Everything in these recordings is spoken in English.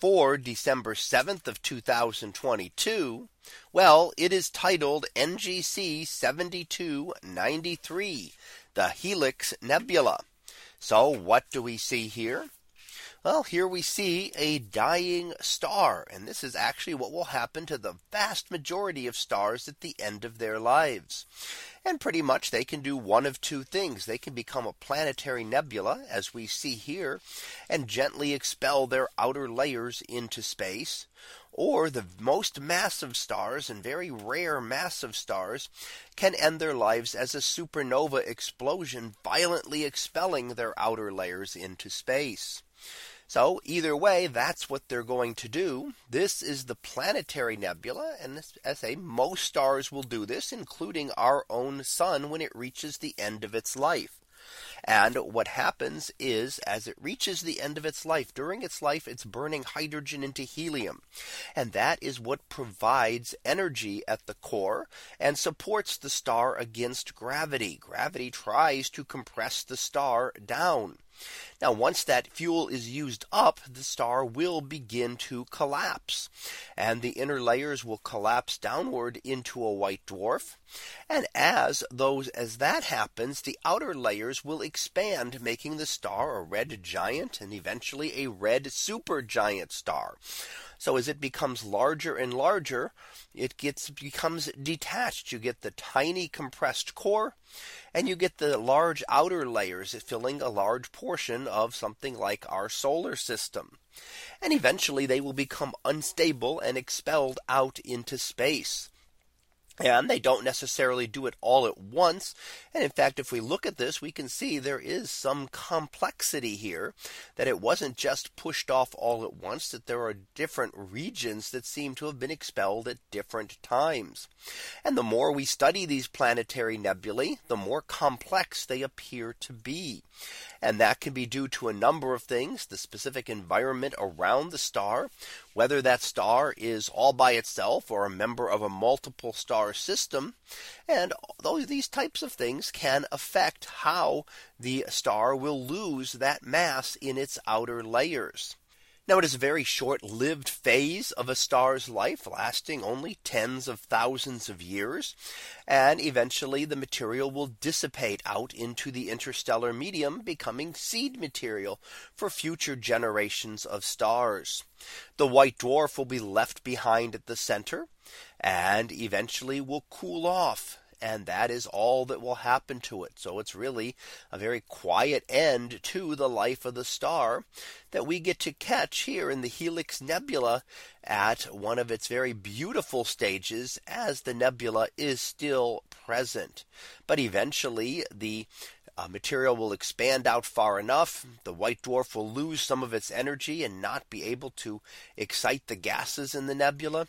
for December 7th of 2022. Well, it is titled NGC 7293 the Helix Nebula. So what do we see here? Well, here we see a dying star. And this is actually what will happen to the vast majority of stars at the end of their lives. And pretty much they can do one of two things. They can become a planetary nebula, as we see here, and gently expel their outer layers into space. Or the most massive stars and very rare massive stars can end their lives as a supernova explosion, violently expelling their outer layers into space. So either way, that's what they're going to do. This is the planetary nebula. And as I say, most stars will do this, including our own sun when it reaches the end of its life. And what happens is as it reaches the end of its life during its life, it's burning hydrogen into helium. And that is what provides energy at the core and supports the star against gravity. Gravity tries to compress the star down. Now once that fuel is used up, the star will begin to collapse. And the inner layers will collapse downward into a white dwarf. And as those as that happens, the outer layers will expand, making the star a red giant and eventually a red supergiant star. So as it becomes larger and larger, it gets becomes detached. You get the tiny compressed core and you get the large outer layers filling a large portion of something like our solar system. And eventually they will become unstable and expelled out into space. And they don't necessarily do it all at once. And in fact, if we look at this, we can see there is some complexity here that it wasn't just pushed off all at once, that there are different regions that seem to have been expelled at different times. And the more we study these planetary nebulae, the more complex they appear to be. And that can be due to a number of things, the specific environment around the star, whether that star is all by itself or a member of a multiple star system. And those these types of things can affect how the star will lose that mass in its outer layers. Now it is a very short lived phase of a star's life lasting only tens of thousands of years. And eventually the material will dissipate out into the interstellar medium becoming seed material for future generations of stars. The white dwarf will be left behind at the center and eventually will cool off and that is all that will happen to it. So it's really a very quiet end to the life of the star that we get to catch here in the Helix Nebula at one of its very beautiful stages as the nebula is still present. But eventually the uh, material will expand out far enough. The white dwarf will lose some of its energy and not be able to excite the gases in the nebula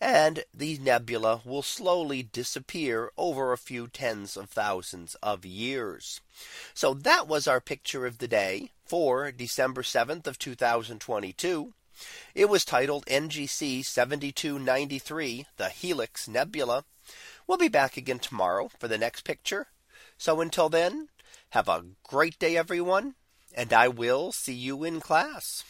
and the nebula will slowly disappear over a few tens of thousands of years. So that was our picture of the day for December 7th of 2022. It was titled NGC 7293 the Helix Nebula. We'll be back again tomorrow for the next picture. So until then, have a great day everyone, and I will see you in class.